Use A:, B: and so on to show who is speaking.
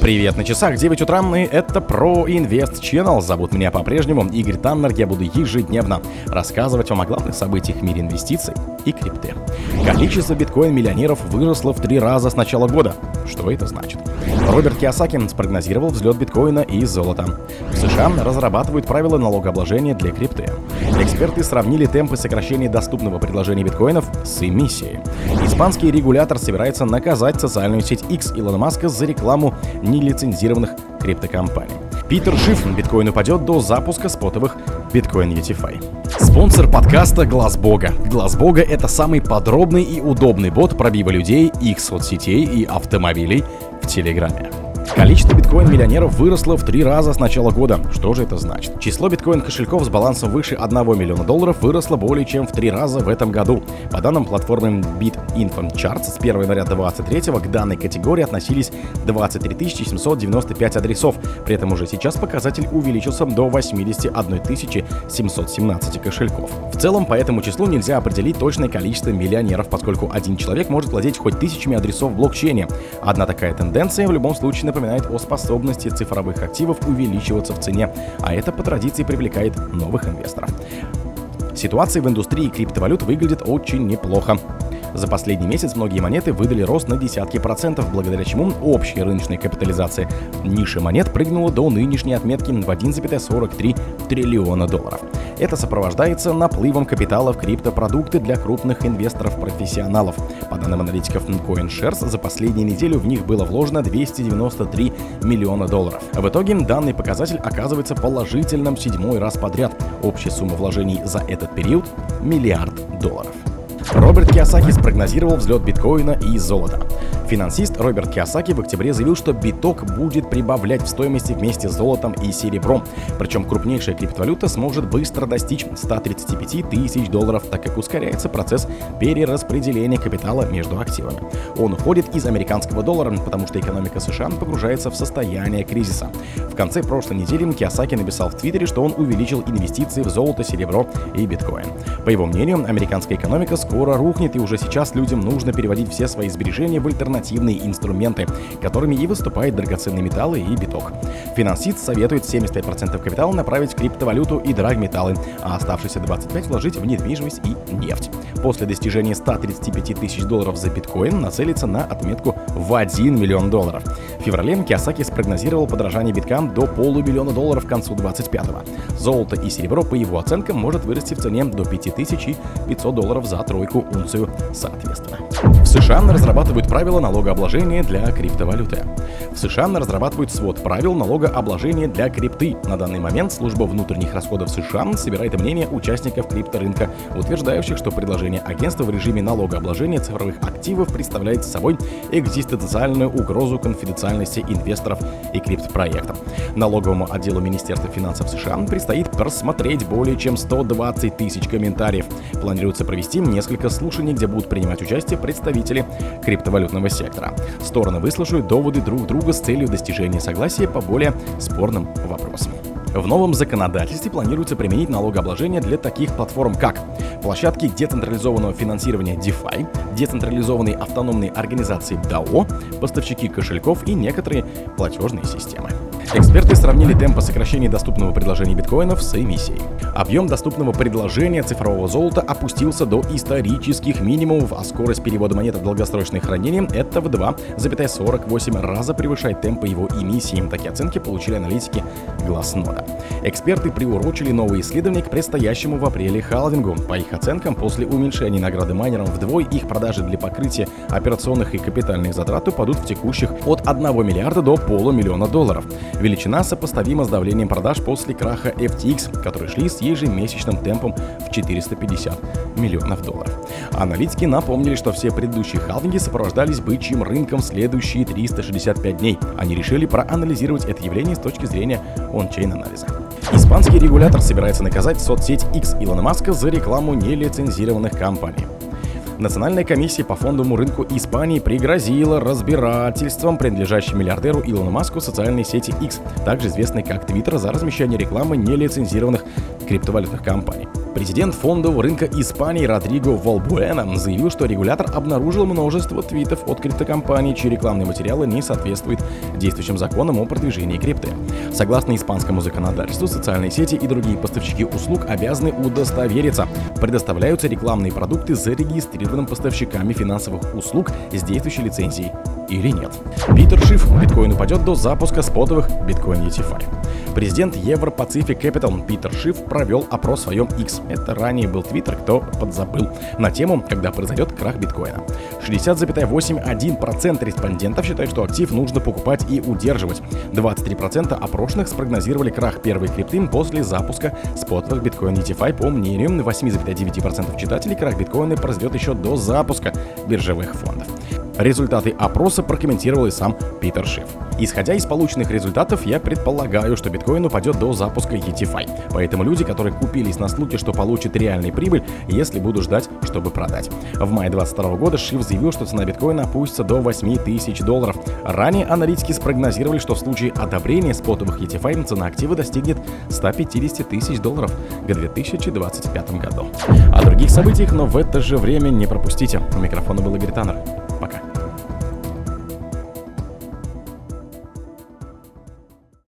A: Привет на часах, 9 утра, и это про Invest Channel. Зовут меня по-прежнему Игорь Таннер. Я буду ежедневно рассказывать вам о главных событиях в мире инвестиций и крипты. Количество биткоин-миллионеров выросло в три раза с начала года. Что это значит? Роберт Киосаки спрогнозировал взлет биткоина и золота. В США разрабатывают правила налогообложения для крипты. Эксперты сравнили темпы сокращения доступного предложения биткоинов с эмиссией. Испанский регулятор собирается наказать социальную сеть X Илона Маска за рекламу нелицензированных криптокомпаний. Питер Шиф, биткоин упадет до запуска спотовых биткоин UTFI. Спонсор подкаста Глаз Бога. Глаз Бога это самый подробный и удобный бот пробива людей, их соцсетей и автомобилей в Телеграме. Количество биткоин-миллионеров выросло в три раза с начала года. Что же это значит? Число биткоин-кошельков с балансом выше 1 миллиона долларов выросло более чем в три раза в этом году. По данным платформы BitInfoCharts, с 1 января 2023 к данной категории относились 23 795 адресов. При этом уже сейчас показатель увеличился до 81 717 кошельков. В целом, по этому числу нельзя определить точное количество миллионеров, поскольку один человек может владеть хоть тысячами адресов в блокчейне. Одна такая тенденция в любом случае напоминает напоминает о способности цифровых активов увеличиваться в цене, а это по традиции привлекает новых инвесторов. Ситуация в индустрии криптовалют выглядит очень неплохо. За последний месяц многие монеты выдали рост на десятки процентов, благодаря чему общая рыночная капитализация ниши монет прыгнула до нынешней отметки в 1,43 триллиона долларов. Это сопровождается наплывом капитала в криптопродукты для крупных инвесторов-профессионалов. По данным аналитиков CoinShares, за последнюю неделю в них было вложено 293 миллиона долларов. В итоге данный показатель оказывается положительным седьмой раз подряд. Общая сумма вложений за этот период – миллиард долларов. Роберт Киосаки спрогнозировал взлет биткоина и золота. Финансист Роберт Киосаки в октябре заявил, что биток будет прибавлять в стоимости вместе с золотом и серебром. Причем крупнейшая криптовалюта сможет быстро достичь 135 тысяч долларов, так как ускоряется процесс перераспределения капитала между активами. Он уходит из американского доллара, потому что экономика США погружается в состояние кризиса. В конце прошлой недели Киосаки написал в Твиттере, что он увеличил инвестиции в золото, серебро и биткоин. По его мнению, американская экономика скоро рухнет, и уже сейчас людям нужно переводить все свои сбережения в альтернативу альтернативные инструменты, которыми и выступают драгоценные металлы и биток. Финансист советует 75% капитала направить в криптовалюту и драгметаллы, а оставшиеся 25% вложить в недвижимость и нефть. После достижения 135 тысяч долларов за биткоин нацелится на отметку в 1 миллион долларов. В феврале Киосаки спрогнозировал подорожание биткам до полумиллиона долларов к концу 25-го. Золото и серебро, по его оценкам, может вырасти в цене до 5500 долларов за тройку унцию соответственно. США разрабатывают правила налогообложения для криптовалюты. В США разрабатывают свод правил налогообложения для крипты. На данный момент служба внутренних расходов США собирает мнение участников крипторынка, утверждающих, что предложение агентства в режиме налогообложения цифровых активов представляет собой экзистенциальную угрозу конфиденциальности инвесторов и криптопроектов. Налоговому отделу Министерства финансов США предстоит просмотреть более чем 120 тысяч комментариев. Планируется провести несколько слушаний, где будут принимать участие представители криптовалютного сектора. Стороны выслушают доводы друг друга с целью достижения согласия по более спорным вопросам. В новом законодательстве планируется применить налогообложение для таких платформ, как площадки децентрализованного финансирования DeFi, децентрализованные автономные организации DAO, поставщики кошельков и некоторые платежные системы. Эксперты сравнили темпы сокращения доступного предложения биткоинов с эмиссией. Объем доступного предложения цифрового золота опустился до исторических минимумов, а скорость перевода монет в долгосрочное хранение это в 2,48 раза превышает темпы его эмиссии. Такие оценки получили аналитики Глазнода. Эксперты приурочили новые исследования к предстоящему в апреле халвингу. По их оценкам, после уменьшения награды майнерам вдвое их продажи для покрытия операционных и капитальных затрат упадут в текущих от 1 миллиарда до полумиллиона долларов. Величина сопоставима с давлением продаж после краха FTX, которые шли с ежемесячным темпом в 450 миллионов долларов. Аналитики напомнили, что все предыдущие халвинги сопровождались бычьим рынком следующие 365 дней. Они решили проанализировать это явление с точки зрения ончейн анализа. Испанский регулятор собирается наказать соцсеть X Илона Маска за рекламу нелицензированных компаний. Национальная комиссия по фондовому рынку Испании пригрозила разбирательством принадлежащей миллиардеру Илону Маску социальной сети X, также известной как Twitter, за размещение рекламы нелицензированных криптовалютных компаний. Президент фондового рынка Испании Родриго Волбуэна заявил, что регулятор обнаружил множество твитов от криптокомпаний, чьи рекламные материалы не соответствуют действующим законам о продвижении крипты. Согласно испанскому законодательству, социальные сети и другие поставщики услуг обязаны удостовериться, предоставляются рекламные продукты зарегистрированным поставщиками финансовых услуг с действующей лицензией или нет. Питер Шиф, биткоин упадет до запуска спотовых биткоин ETFI. Президент Pacific Capital Питер Шиф провел опрос в своем X. Это ранее был Твиттер, кто подзабыл. На тему, когда произойдет крах биткоина. 60,81% респондентов считают, что актив нужно покупать и удерживать. 23% опрошенных спрогнозировали крах первой крипты после запуска спотовых биткоин ETFI. По мнению 8,9% читателей, крах биткоина произойдет еще до запуска биржевых фондов. Результаты опроса прокомментировал и сам Питер Шиф. Исходя из полученных результатов, я предполагаю, что биткоин упадет до запуска ETFI. Поэтому люди, которые купились на случай, что получат реальный прибыль, если буду ждать, чтобы продать. В мае 2022 года Шиф заявил, что цена биткоина опустится до 8 тысяч долларов. Ранее аналитики спрогнозировали, что в случае одобрения спотовых ETFI цена актива достигнет 150 тысяч долларов к 2025 году. О других событиях, но в это же время не пропустите. У микрофона был Игорь Таннер.